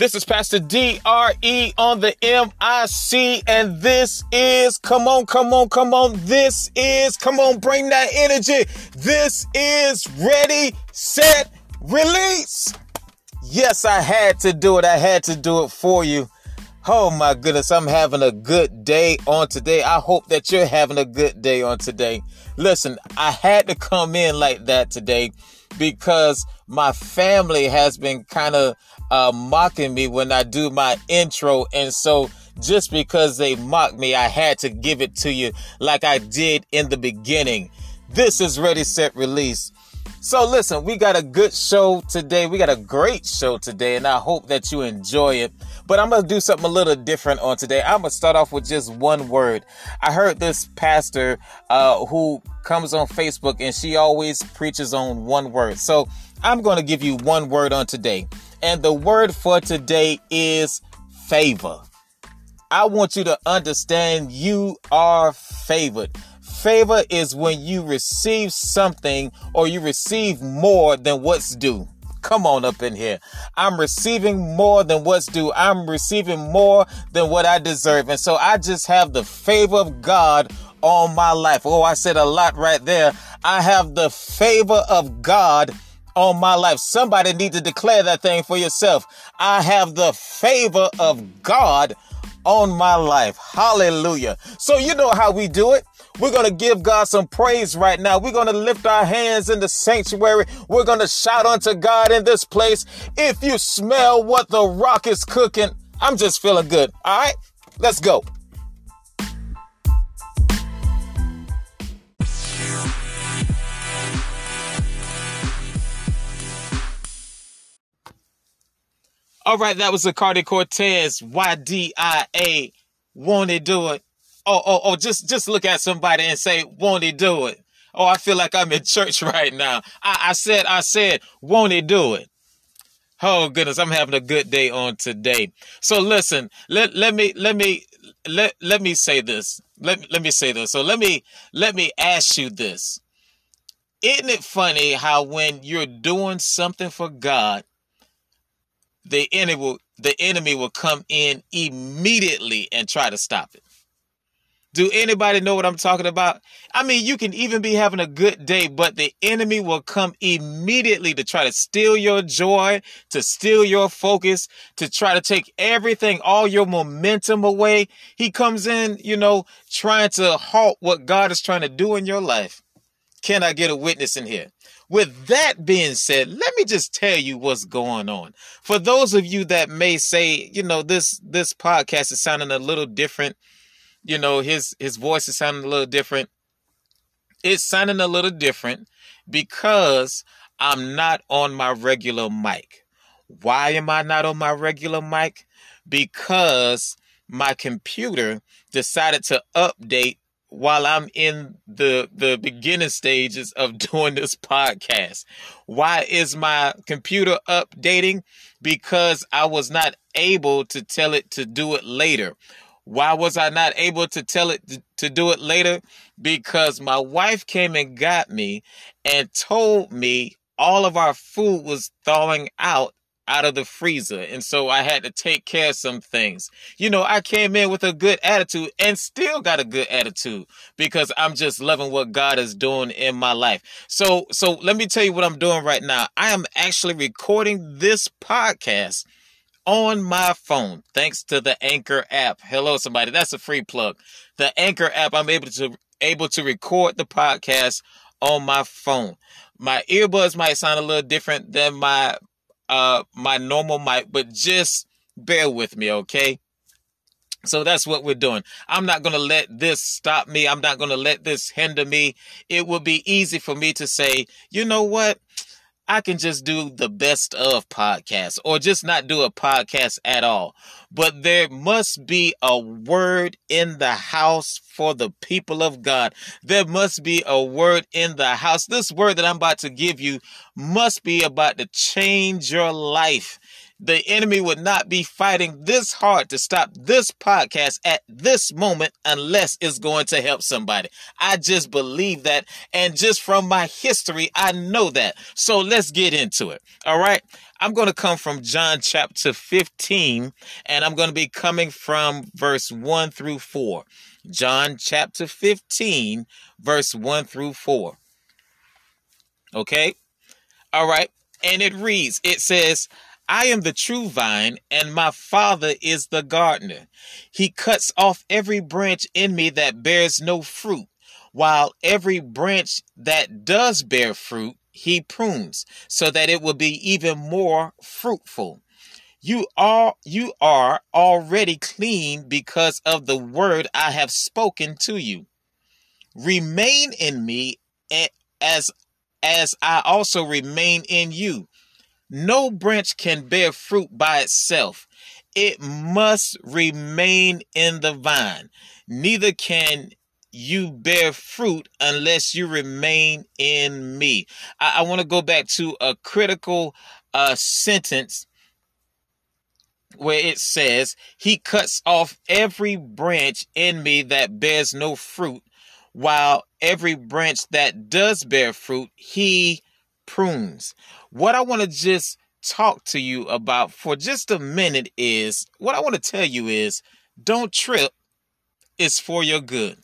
This is Pastor DRE on the MIC, and this is, come on, come on, come on. This is, come on, bring that energy. This is ready, set, release. Yes, I had to do it. I had to do it for you. Oh my goodness, I'm having a good day on today. I hope that you're having a good day on today. Listen, I had to come in like that today because my family has been kind of uh, mocking me when I do my intro. And so just because they mock me, I had to give it to you like I did in the beginning. This is Ready, Set, Release. So listen, we got a good show today. We got a great show today, and I hope that you enjoy it. But I'm going to do something a little different on today. I'm going to start off with just one word. I heard this pastor uh, who comes on Facebook, and she always preaches on one word. So I'm going to give you one word on today. And the word for today is favor. I want you to understand you are favored. Favor is when you receive something or you receive more than what's due. Come on up in here. I'm receiving more than what's due. I'm receiving more than what I deserve. And so I just have the favor of God on my life. Oh, I said a lot right there. I have the favor of God on my life. Somebody need to declare that thing for yourself. I have the favor of God on my life. Hallelujah. So you know how we do it. We're going to give God some praise right now. We're going to lift our hands in the sanctuary. We're going to shout unto God in this place. If you smell what the rock is cooking, I'm just feeling good. All right, let's go. All right, that was the Cardi Cortez, YDIA. Won't he do it? Oh, oh, oh, just, just look at somebody and say, won't he do it? Oh, I feel like I'm in church right now. I, I said, I said, won't he do it? Oh goodness, I'm having a good day on today. So listen, let, let me, let me, let, let me say this. Let, let me say this. So let me, let me ask you this. Isn't it funny how when you're doing something for God, the enemy will the enemy will come in immediately and try to stop it. Do anybody know what I'm talking about? I mean, you can even be having a good day, but the enemy will come immediately to try to steal your joy, to steal your focus, to try to take everything, all your momentum away. He comes in, you know, trying to halt what God is trying to do in your life. Can I get a witness in here? With that being said, let me just tell you what's going on. For those of you that may say, you know, this this podcast is sounding a little different, you know, his his voice is sounding a little different. It's sounding a little different because I'm not on my regular mic. Why am I not on my regular mic? Because my computer decided to update while I'm in the the beginning stages of doing this podcast. Why is my computer updating? Because I was not able to tell it to do it later. Why was I not able to tell it to do it later? Because my wife came and got me and told me all of our food was thawing out out of the freezer. And so I had to take care of some things. You know, I came in with a good attitude and still got a good attitude because I'm just loving what God is doing in my life. So, so let me tell you what I'm doing right now. I am actually recording this podcast on my phone thanks to the Anchor app. Hello somebody, that's a free plug. The Anchor app I'm able to able to record the podcast on my phone. My earbuds might sound a little different than my uh my normal mic, but just bear with me, okay? So that's what we're doing. I'm not going to let this stop me. I'm not going to let this hinder me. It will be easy for me to say, you know what? I can just do the best of podcasts or just not do a podcast at all. But there must be a word in the house for the people of God. There must be a word in the house. This word that I'm about to give you must be about to change your life. The enemy would not be fighting this hard to stop this podcast at this moment unless it's going to help somebody. I just believe that. And just from my history, I know that. So let's get into it. All right. I'm going to come from John chapter 15, and I'm going to be coming from verse 1 through 4. John chapter 15, verse 1 through 4. Okay? All right. And it reads, it says, I am the true vine, and my Father is the gardener. He cuts off every branch in me that bears no fruit, while every branch that does bear fruit, he prunes, so that it will be even more fruitful. You are you are already clean because of the word I have spoken to you. Remain in me as as I also remain in you. No branch can bear fruit by itself. It must remain in the vine. Neither can you bear fruit unless you remain in me. I, I want to go back to a critical uh, sentence where it says, He cuts off every branch in me that bears no fruit, while every branch that does bear fruit, He prunes. What I want to just talk to you about for just a minute is what I want to tell you is don't trip. It's for your good.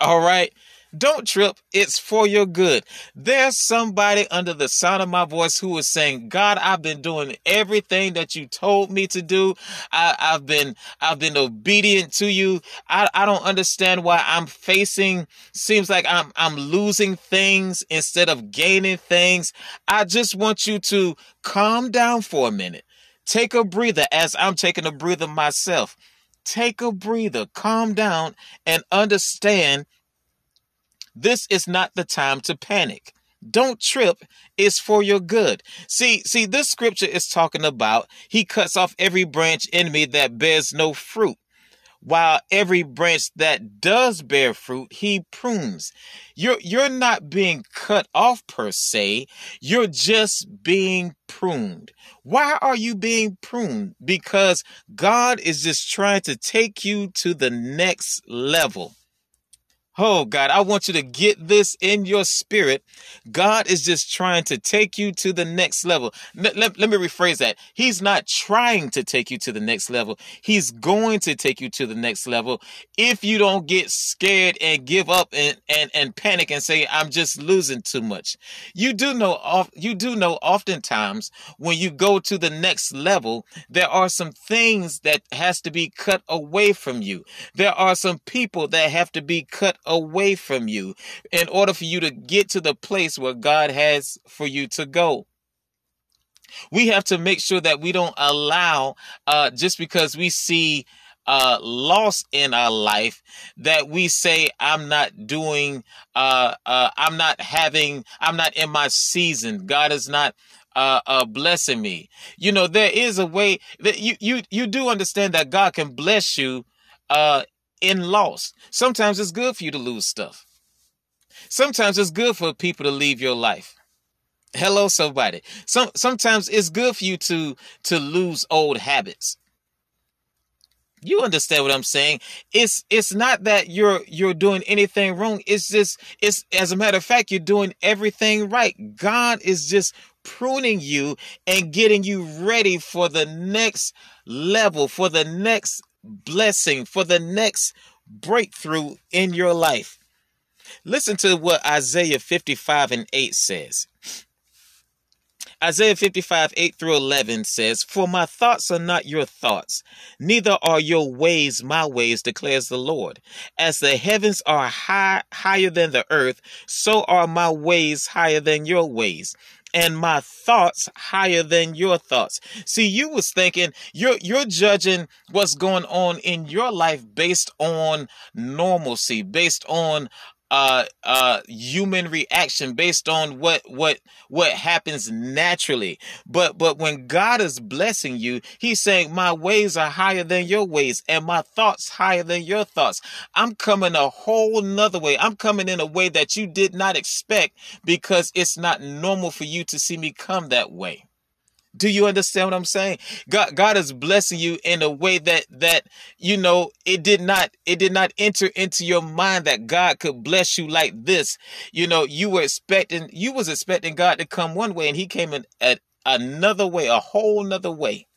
All right. Don't trip. It's for your good. There's somebody under the sound of my voice who is saying, God, I've been doing everything that you told me to do. I, have been, I've been obedient to you. I, I don't understand why I'm facing, seems like I'm, I'm losing things instead of gaining things. I just want you to calm down for a minute. Take a breather as I'm taking a breather myself. Take a breather, calm down, and understand this is not the time to panic. Don't trip. It's for your good. See, see, this scripture is talking about he cuts off every branch in me that bears no fruit, while every branch that does bear fruit, he prunes. You're, you're not being cut off per se. You're just being pruned. Why are you being pruned? Because God is just trying to take you to the next level. Oh God, I want you to get this in your spirit. God is just trying to take you to the next level. Let, let, let, me rephrase that. He's not trying to take you to the next level. He's going to take you to the next level if you don't get scared and give up and, and, and panic and say, I'm just losing too much. You do know, you do know oftentimes when you go to the next level, there are some things that has to be cut away from you. There are some people that have to be cut away from you in order for you to get to the place where God has for you to go. We have to make sure that we don't allow, uh, just because we see uh, loss in our life that we say i'm not doing uh, uh, i'm not having i'm not in my season god is not uh, uh, blessing me you know there is a way that you you you do understand that god can bless you uh, in loss. Sometimes it's good for you to lose stuff. Sometimes it's good for people to leave your life. Hello, somebody. Some sometimes it's good for you to to lose old habits. You understand what I'm saying? It's it's not that you're you're doing anything wrong. It's just it's as a matter of fact, you're doing everything right. God is just pruning you and getting you ready for the next level, for the next blessing, for the next breakthrough in your life. Listen to what Isaiah 55 and 8 says. Isaiah 55, 8 through 11 says, For my thoughts are not your thoughts, neither are your ways my ways, declares the Lord. As the heavens are high, higher than the earth, so are my ways higher than your ways and my thoughts higher than your thoughts. See, you was thinking you're you're judging what's going on in your life based on normalcy, based on uh uh human reaction based on what what what happens naturally. But but when god is blessing you he's saying my ways are higher than your ways and my thoughts higher than your thoughts. I'm coming a whole nother way. I'm coming in a way that you did not expect because it's not normal for you to see me come that way Do you understand what I'm saying? God God is blessing you in a way that that you know it did not it did not enter into your mind that God could bless you like this. You know, you were expecting you was expecting God to come one way and he came in at another way, a whole nother way.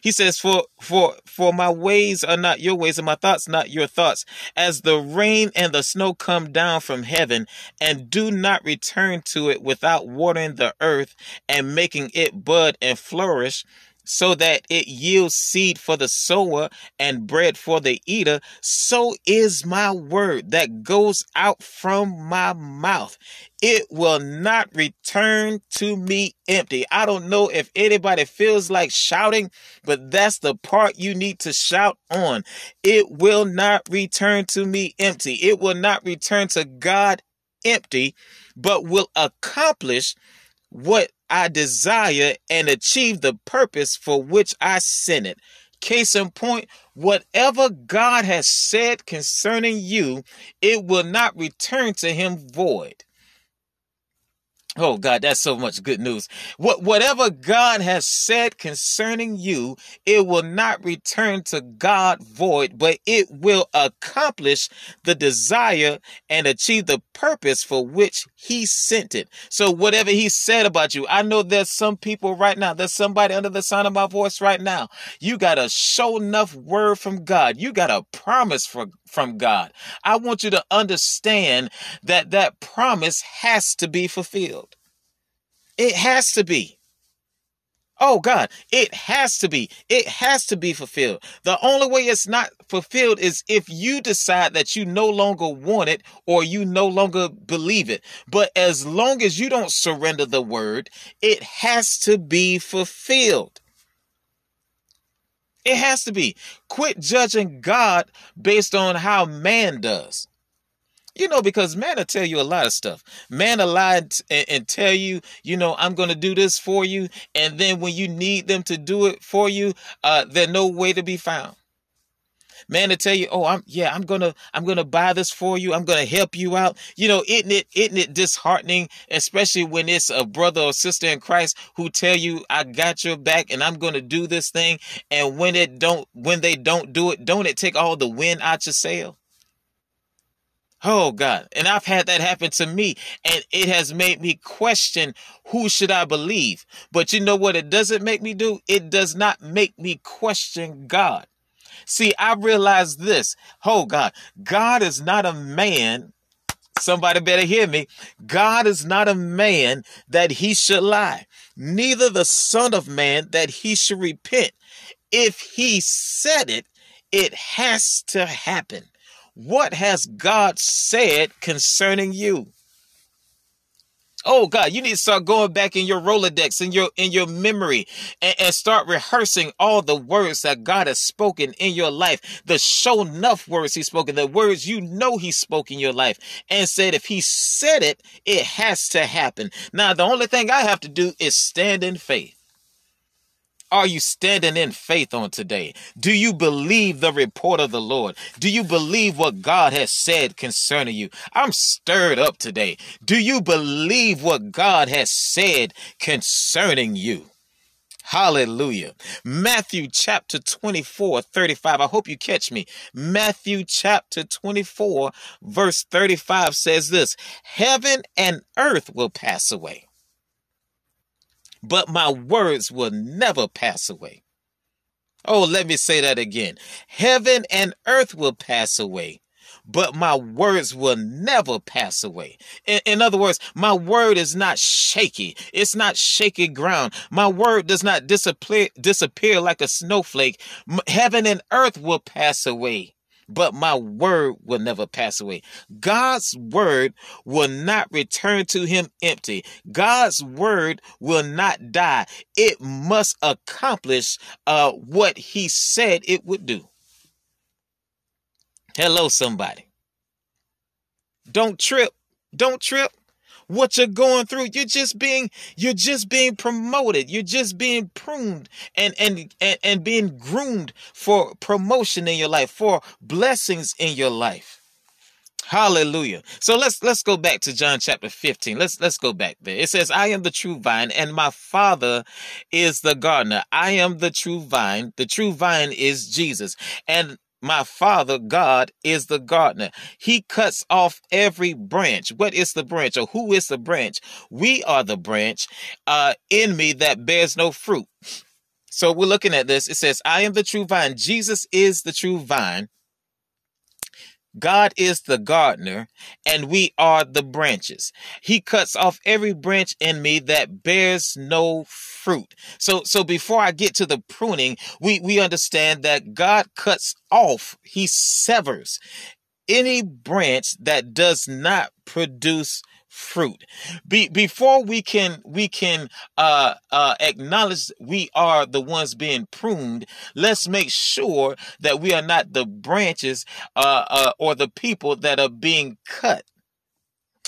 He says, For for for my ways are not your ways, and my thoughts not your thoughts. As the rain and the snow come down from heaven, and do not return to it without watering the earth and making it bud and flourish, so that it yields seed for the sower and bread for the eater, so is my word that goes out from my mouth. It will not return to me empty. I don't know if anybody feels like shouting, but that's the part you need to shout on. It will not return to me empty. It will not return to God empty, but will accomplish what I desire and achieve the purpose for which I sent it. Case in point, whatever God has said concerning you, it will not return to him void. Oh God, that's so much good news. What whatever God has said concerning you, it will not return to God void, but it will accomplish the desire and achieve the purpose for which he sent it. So whatever he said about you, I know there's some people right now, there's somebody under the sound of my voice right now. You got a show enough word from God. You got a promise for, from God. I want you to understand that that promise has to be fulfilled. It has to be. Oh God, it has to be. It has to be fulfilled. The only way it's not fulfilled is if you decide that you no longer want it or you no longer believe it. But as long as you don't surrender the word, it has to be fulfilled. It has to be. Quit judging God based on how man does. You know, because man will tell you a lot of stuff. Man will lie and, and tell you, you know, I'm going to do this for you. And then when you need them to do it for you, uh, they're no way to be found. Man to tell you, oh, I'm yeah, I'm gonna I'm gonna buy this for you. I'm gonna help you out. You know, isn't it isn't it disheartening, especially when it's a brother or sister in Christ who tell you, I got your back and I'm gonna do this thing. And when it don't when they don't do it, don't it take all the wind out your sail? Oh God. And I've had that happen to me and it has made me question who should I believe? But you know what it doesn't make me do? It does not make me question God. See, I realize this. Oh God, God is not a man. Somebody better hear me. God is not a man that he should lie, neither the son of man that he should repent. If he said it, it has to happen. What has God said concerning you? Oh God, you need to start going back in your Rolodex, in your in your memory, and, and, start rehearsing all the words that God has spoken in your life. The show enough words He's spoken, the words you know He spoke in your life, and said if He said it, it has to happen. Now the only thing I have to do is stand in faith. Are you standing in faith on today? Do you believe the report of the Lord? Do you believe what God has said concerning you? I'm stirred up today. Do you believe what God has said concerning you? Hallelujah. Matthew chapter 24, 35. I hope you catch me. Matthew chapter 24, verse 35 says this Heaven and earth will pass away but my words will never pass away. Oh, let me say that again. Heaven and earth will pass away, but my words will never pass away. In, in, other words, my word is not shaky. It's not shaky ground. My word does not disappear, disappear like a snowflake. Heaven and earth will pass away, but my word will never pass away. God's word will not return to him empty. God's word will not die. It must accomplish uh, what he said it would do. Hello, somebody. Don't trip. Don't trip what you're going through. You're just being you're just being promoted. You're just being pruned and and and, and being groomed for promotion in your life, for blessings in your life. Hallelujah. So let's let's go back to John chapter 15. Let's let's go back there. It says, I am the true vine, and my father is the gardener. I am the true vine. The true vine is Jesus. And my father god is the gardener. He cuts off every branch. What is the branch or who is the branch? We are the branch uh in me that bears no fruit. So we're looking at this. It says i am the true vine. Jesus is the true vine God is the gardener, and we are the branches. He cuts off every branch in me that bears no fruit. So, so before I get to the pruning, we, we understand that God cuts off, He severs any branch that does not produce fruit. Be, before we can we can uh, uh, acknowledge we are the ones being pruned, let's make sure that we are not the branches uh, uh or the people that are being cut.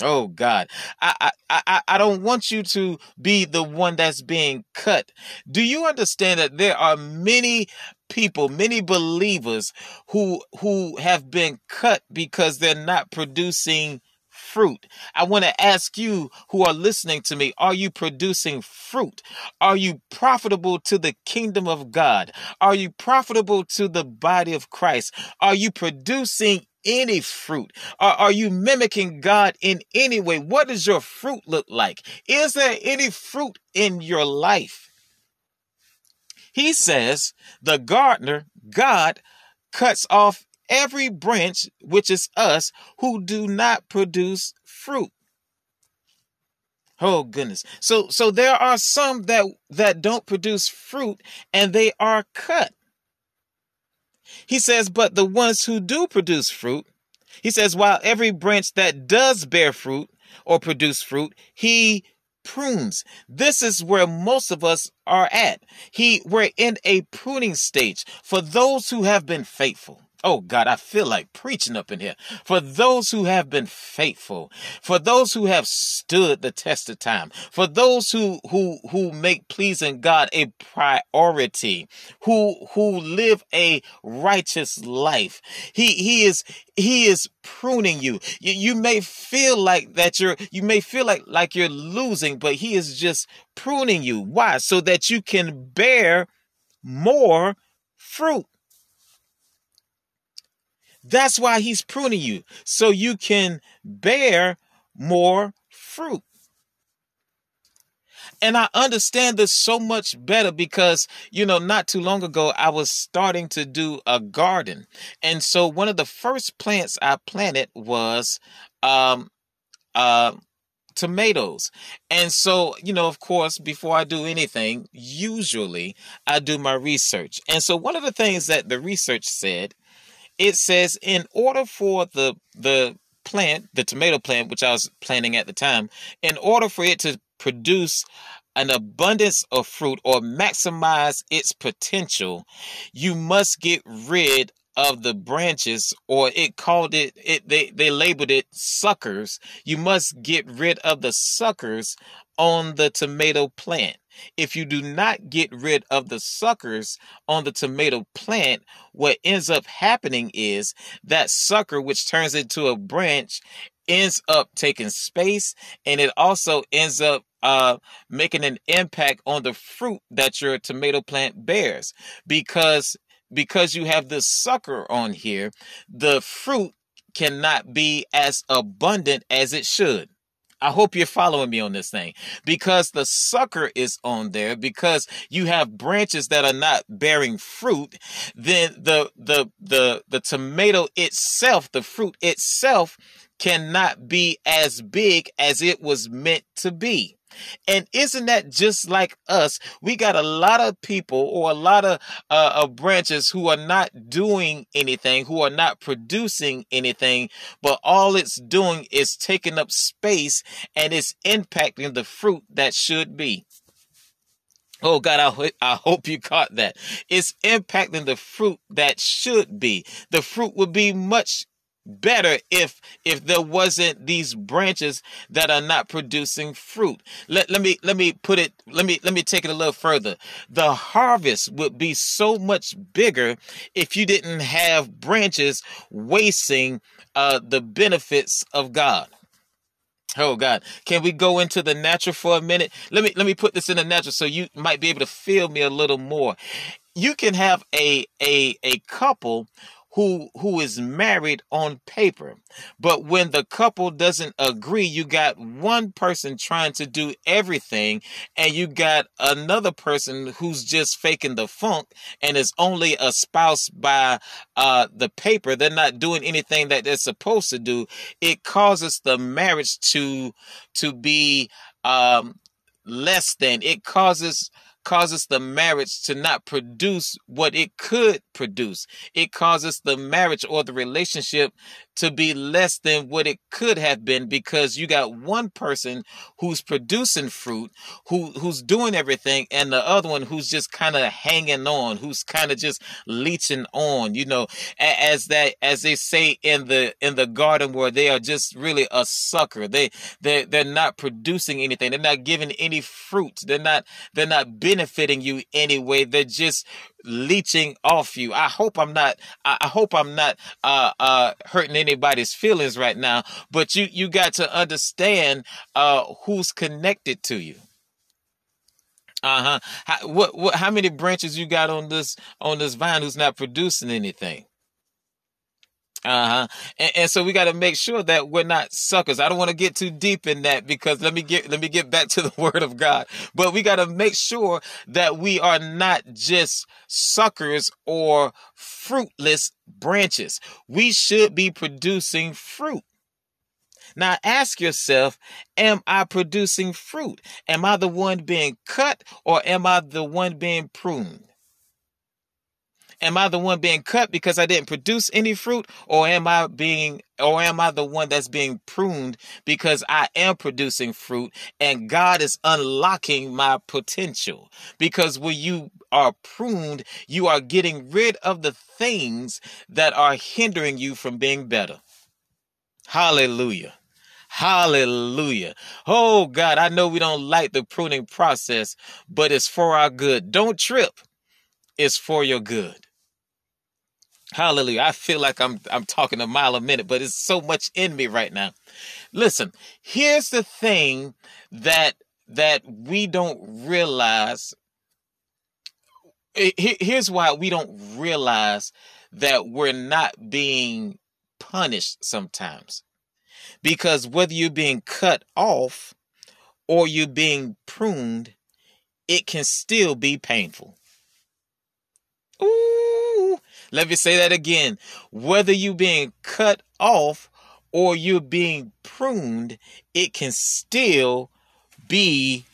Oh God, I, I I I don't want you to be the one that's being cut. Do you understand that there are many people, many believers who who have been cut because they're not producing fruit. I want to ask you who are listening to me, are you producing fruit? Are you profitable to the kingdom of God? Are you profitable to the body of Christ? Are you producing any fruit? Are, are you mimicking God in any way? What does your fruit look like? Is there any fruit in your life? He says, the gardener, God, cuts off every branch, which is us, who do not produce fruit. Oh goodness. So so there are some that that don't produce fruit and they are cut. He says, but the ones who do produce fruit, he says, while every branch that does bear fruit or produce fruit, he prunes. This is where most of us are at. He we're in a pruning stage for those who have been faithful. Oh God, I feel like preaching up in here. For those who have been faithful, for those who have stood the test of time, for those who who who make pleasing God a priority, who who live a righteous life. He he is he is pruning you. You, you may feel like that you're you may feel like like you're losing, but he is just pruning you. Why? So that you can bear more fruit. That's why he's pruning you, so you can bear more fruit. And I understand this so much better because, you know, not too long ago, I was starting to do a garden. And so one of the first plants I planted was, um, uh, tomatoes. And so, you know, of course, before I do anything, usually I do my research. And so one of the things that the research said it says in order for the the plant, the tomato plant, which I was planting at the time, in order for it to produce an abundance of fruit or maximize its potential, you must get rid of the branches or it called it it they, they labeled it suckers. You must get rid of the suckers on the tomato plant. If you do not get rid of the suckers on the tomato plant, what ends up happening is that sucker, which turns into a branch, ends up taking space and it also ends up uh, making an impact on the fruit that your tomato plant bears. Because because you have this sucker on here the fruit cannot be as abundant as it should. I hope you're following me on this thing. Because the sucker is on there because you have branches that are not bearing fruit then the the the the tomato itself the fruit itself cannot be as big as it was meant to be and isn't that just like us? We got a lot of people or a lot of, uh, of branches who are not doing anything, who are not producing anything, but all it's doing is taking up space and it's impacting the fruit that should be. Oh God, I, ho- I hope you caught that. It's impacting the fruit that should be. The fruit would be much better if if there wasn't these branches that are not producing fruit let, let me let me put it let me let me take it a little further the harvest would be so much bigger if you didn't have branches wasting uh the benefits of god Oh God, can we go into the natural for a minute? Let me let me put this in the natural so you might be able to feel me a little more. You can have a a a couple who who is married on paper. But when the couple doesn't agree you got one person trying to do everything and you got another person who's just faking the funk and is only a spouse by uh the paper. They're not doing anything that they're supposed to do. It causes the marriage to to be um less than. It causes causes the marriage to not produce what it could produce. It causes the marriage or the relationship to be less than what it could have been because you got one person who's producing fruit, who who's doing everything, and the other one who's just kind of hanging on, who's kind of just leeching on, you know, as that as they say in the in the garden where they are just really a sucker. They they they're not producing anything. They're not giving any fruit. They're not they're not benefiting you anyway. They're just leeching off you. I hope I'm not I hope I'm not uh uh hurting anybody's feelings right now, but you you got to understand uh who's connected to you. Uh-huh. How, what what how many branches you got on this on this vine who's not producing anything? Uh-huh. And, and so we got to make sure that we're not suckers. I don't want to get too deep in that because let me get let me get back to the word of God. But we got to make sure that we are not just suckers or fruitless branches. We should be producing fruit. Now ask yourself, am I producing fruit? Am I the one being cut or am I the one being pruned? Am I the one being cut because I didn't produce any fruit or am I being or am I the one that's being pruned because I am producing fruit and God is unlocking my potential? Because when you are pruned, you are getting rid of the things that are hindering you from being better. Hallelujah. Hallelujah. Oh God, I know we don't like the pruning process, but it's for our good. Don't trip. It's for your good. Hallelujah. I feel like I'm I'm talking a mile a minute, but it's so much in me right now. Listen, here's the thing that that we don't realize here's why we don't realize that we're not being punished sometimes. Because whether you're being cut off or you're being pruned, it can still be painful. Ooh, let me say that again. Whether you're being cut off or you're being pruned, it can still be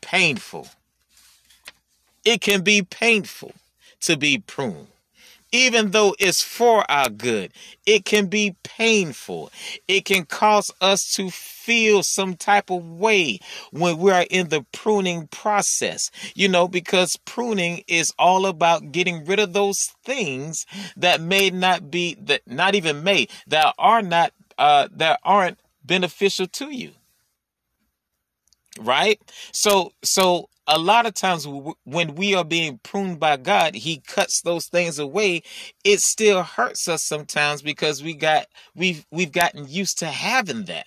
painful. It can be painful to be pruned even though it's for our good, it can be painful. It can cause us to feel some type of way when we are in the pruning process, you know, because pruning is all about getting rid of those things that may not be, that not even may, that are not, uh, that aren't beneficial to you right so so a lot of times when we are being pruned by God, he cuts those things away. It still hurts us sometimes because we got we've we've gotten used to having that.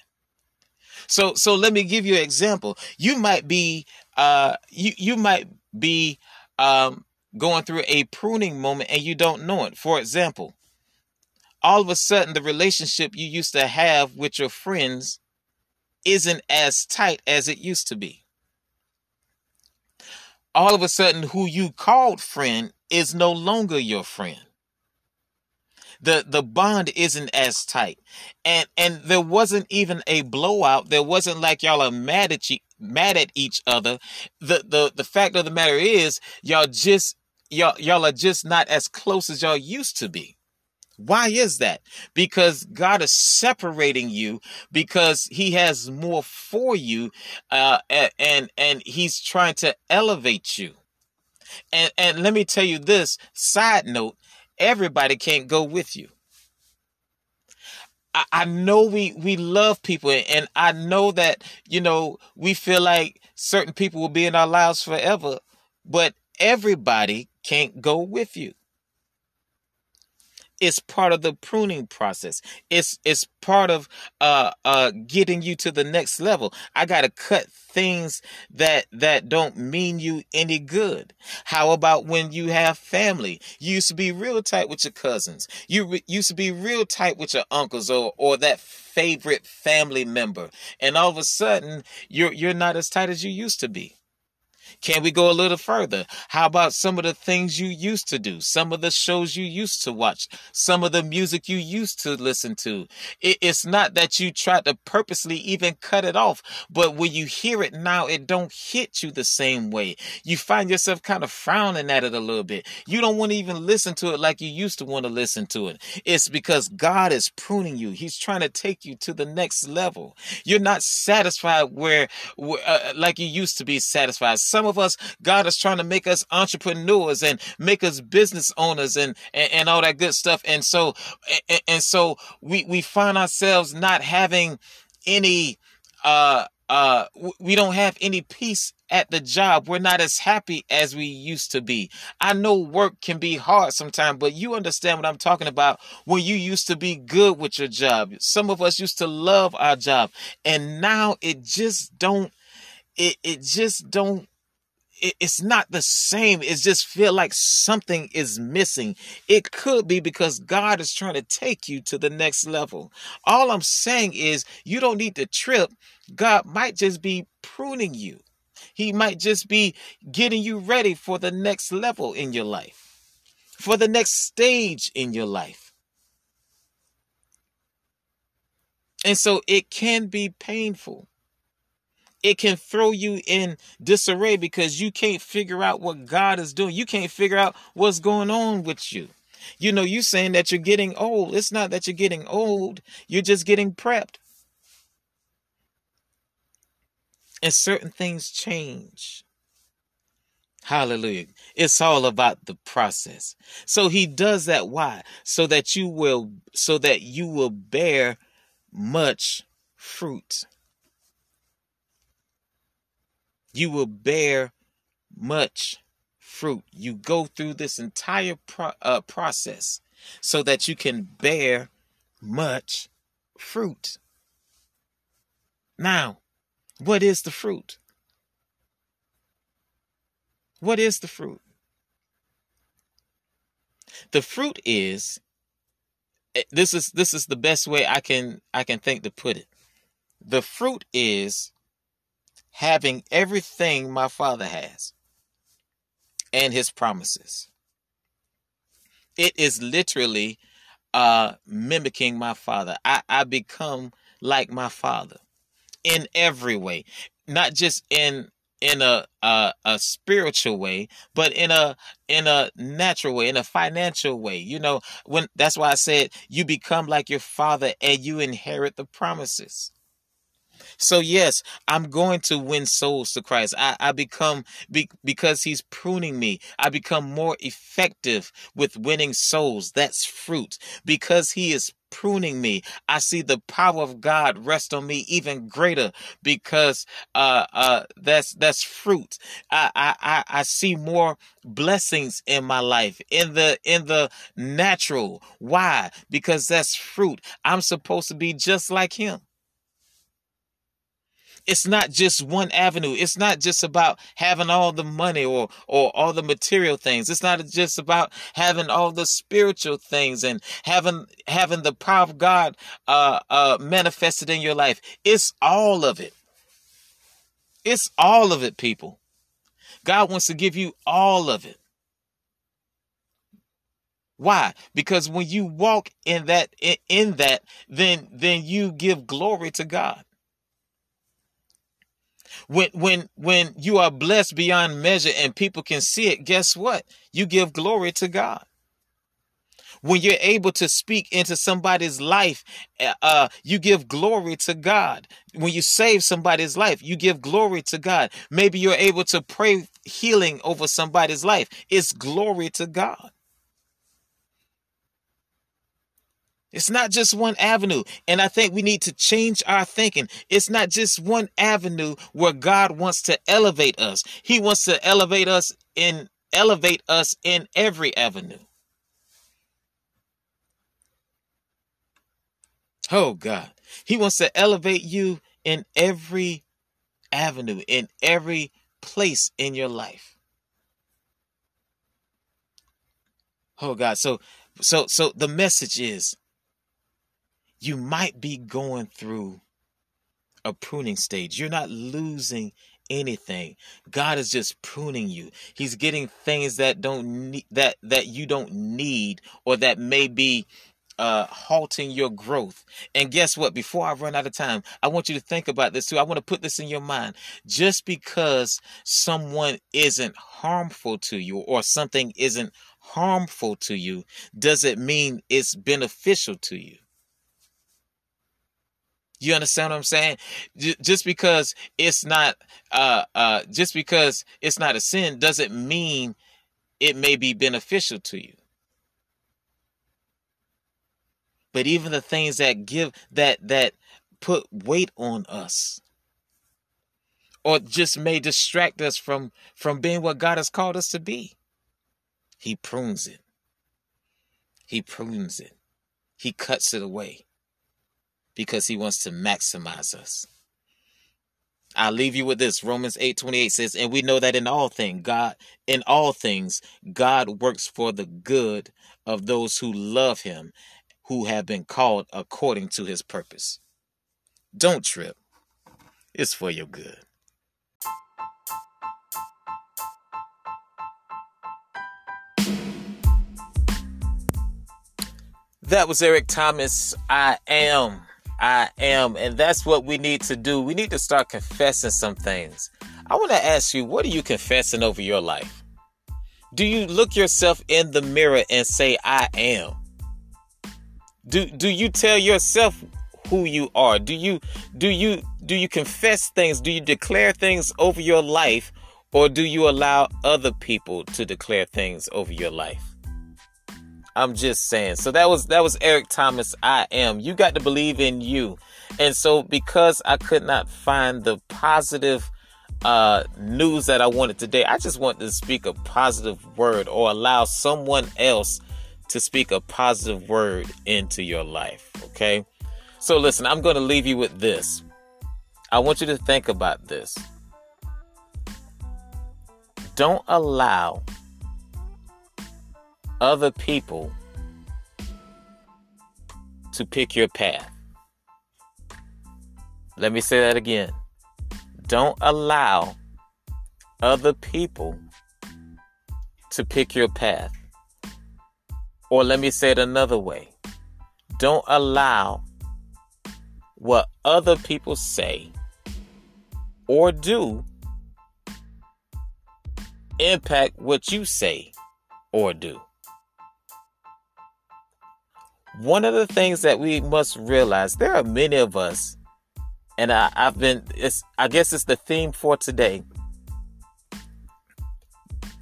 So so let me give you an example. You might be uh you you might be um going through a pruning moment and you don't know it. For example, all of a sudden the relationship you used to have with your friends isn't as tight as it used to be all of a sudden who you called friend is no longer your friend. The the bond isn't as tight. And and there wasn't even a blowout. There wasn't like y'all are mad at you mad at each other. The the the fact of the matter is y'all just y'all y'all are just not as close as y'all used to be why is that? Because God is separating you because he has more for you uh, and and he's trying to elevate you. And and let me tell you this side note, everybody can't go with you. I, I know we we love people, and I know that you know we feel like certain people will be in our lives forever, but everybody can't go with you. It's part of the pruning process. It's it's part of uh uh getting you to the next level. I got to cut things that that don't mean you any good. How about when you have family? You used to be real tight with your cousins. You re- used to be real tight with your uncles or or that favorite family member. And all of a sudden, you're you're not as tight as you used to be. Can we go a little further? How about some of the things you used to do? Some of the shows you used to watch? Some of the music you used to listen to? It's not that you tried to purposely even cut it off, but when you hear it now, it don't hit you the same way. You find yourself kind of frowning at it a little bit. You don't want to even listen to it like you used to want to listen to it. It's because God is pruning you. He's trying to take you to the next level. You're not satisfied where, uh, like you used to be satisfied. Some of us, God is trying to make us entrepreneurs and make us business owners and, and, and all that good stuff. And so, and, and so we, we find ourselves not having any, uh, uh, we don't have any peace at the job. We're not as happy as we used to be. I know work can be hard sometimes, but you understand what I'm talking about when you used to be good with your job. Some of us used to love our job and now it just don't, it, it just don't it's not the same. It just feel like something is missing. It could be because God is trying to take you to the next level. All I'm saying is you don't need to trip. God might just be pruning you. He might just be getting you ready for the next level in your life, for the next stage in your life. And so it can be painful it can throw you in disarray because you can't figure out what God is doing. You can't figure out what's going on with you. You know, you saying that you're getting old. It's not that you're getting old, you're just getting prepped. And certain things change. Hallelujah. It's all about the process. So he does that why? So that you will so that you will bear much fruit you will bear much fruit. You go through this entire pro- uh, process so that you can bear much fruit. Now, what is the fruit? What is the fruit? The fruit is eh, this is this is the best way I can I can think to put it. The fruit is having everything my Father has and his promises. It is literally uh, mimicking my Father. I, I become like my Father in every way, not just in in a, a a spiritual way but in a in a natural way in a financial way you know when that's why i said you become like your father and you inherit the promises so yes, I'm going to win souls to Christ. I, I become be, because He's pruning me. I become more effective with winning souls. That's fruit. Because He is pruning me. I see the power of God rest on me even greater because uh uh that's that's fruit. I I I see more blessings in my life in the in the natural. Why? Because that's fruit. I'm supposed to be just like him it's not just one avenue. It's not just about having all the money or or all the material things. It's not just about having all the spiritual things and having having the power of God uh uh manifested in your life. It's all of it. It's all of it, people. God wants to give you all of it. Why? Because when you walk in that in that, then then you give glory to God. When when when you are blessed beyond measure and people can see it, guess what? You give glory to God. When you're able to speak into somebody's life, uh, uh, you give glory to God. When you save somebody's life, you give glory to God. Maybe you're able to pray healing over somebody's life. It's glory to God. It's not just one avenue. And I think we need to change our thinking. It's not just one avenue where God wants to elevate us. He wants to elevate us in elevate us in every avenue. Oh God. He wants to elevate you in every avenue, in every place in your life. Oh God. So so so the message is you might be going through a pruning stage. You're not losing anything. God is just pruning you. He's getting things that don't need that that you don't need or that may be uh halting your growth. And guess what? Before I run out of time, I want you to think about this too. I want to put this in your mind. Just because someone isn't harmful to you or something isn't harmful to you doesn't mean it's beneficial to you. You understand what I'm saying? Just because it's not uh uh just because it's not a sin doesn't mean it may be beneficial to you. But even the things that give that that put weight on us or just may distract us from from being what God has called us to be. He prunes it. He prunes it. He cuts it away because he wants to maximize us. I'll leave you with this. Romans 8:28 says, "And we know that in all things God in all things God works for the good of those who love him, who have been called according to his purpose." Don't trip. It's for your good. That was Eric Thomas. I am I am. And that's what we need to do. We need to start confessing some things. I want to ask you, what are you confessing over your life? Do you look yourself in the mirror and say, I am? Do do you tell yourself who you are? Do you do you do you confess things? Do you declare things over your life or do you allow other people to declare things over your life? I'm just saying. So that was that was Eric Thomas. I am. You got to believe in you. And so because I could not find the positive uh, news that I wanted today, I just want to speak a positive word or allow someone else to speak a positive word into your life. Okay. So listen, I'm going to leave you with this. I want you to think about this. Don't allow other people to pick your path. Let me say that again. Don't allow other people to pick your path. Or let me say it another way. Don't allow what other people say or do impact what you say or do. One of the things that we must realize, there are many of us, and I, I've been, it's, I guess it's the theme for today.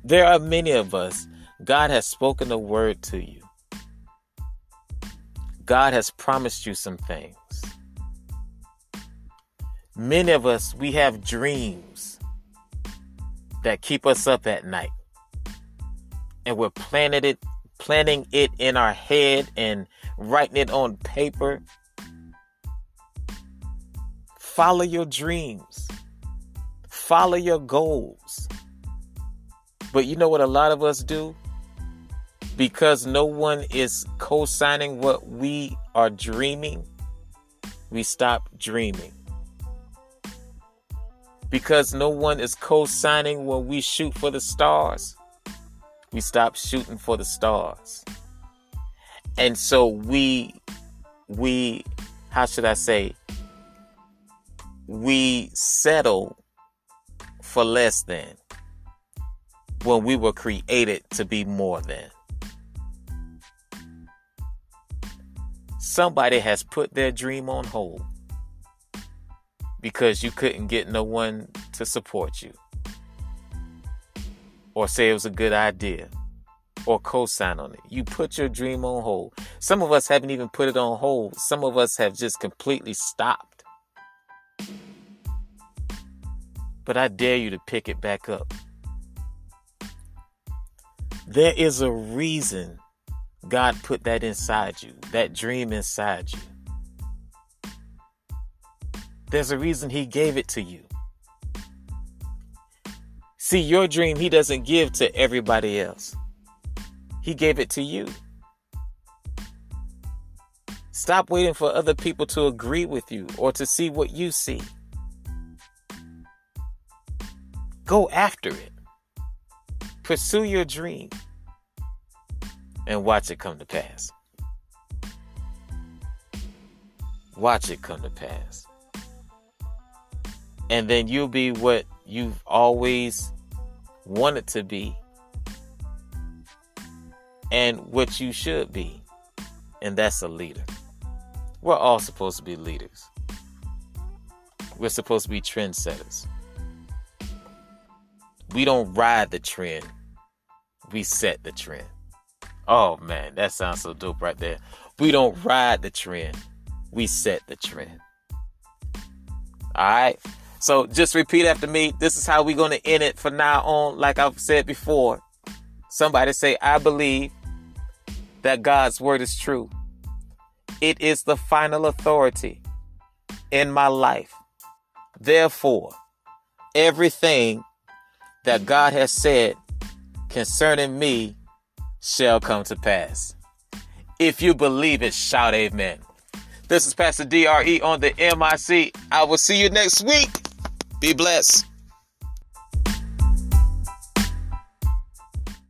There are many of us, God has spoken a word to you. God has promised you some things. Many of us, we have dreams that keep us up at night. And we're planning it, planning it in our head and writing it on paper. Follow your dreams. Follow your goals. But you know what a lot of us do? Because no one is co signing what we are dreaming, we stop dreaming. Because no one is co signing when we shoot for the stars, we stop shooting for the stars and so we we how should i say? We settle for less than when we were created to be more than. Somebody has put their dream on hold because you couldn't get no one to support you or say it was a good idea or co-sign on it. You put your dream on hold. Some of us haven't even put it on hold. Some of us have just completely stopped. But I dare you to pick it back up. There is a reason God put that inside you, that dream inside you. There's a reason He gave it to you. See, your dream He doesn't give to everybody else, He gave it to you. Stop waiting for other people to agree with you or to see what you see. Go after it. Pursue your dream and watch it come to pass. Watch it come to pass. And then you'll be what you've always wanted to be and what you should be. And that's a leader. We're all supposed to be leaders. We're supposed to be trendsetters. We don't ride the trend, we set the trend. Oh man, that sounds so dope right there. We don't ride the trend, we set the trend. All right. So just repeat after me. This is how we're going to end it for now on. Like I've said before, somebody say, I believe that God's word is true. It is the final authority in my life. Therefore, everything that God has said concerning me shall come to pass. If you believe it, shout amen. This is Pastor DRE on the MIC. I will see you next week. Be blessed.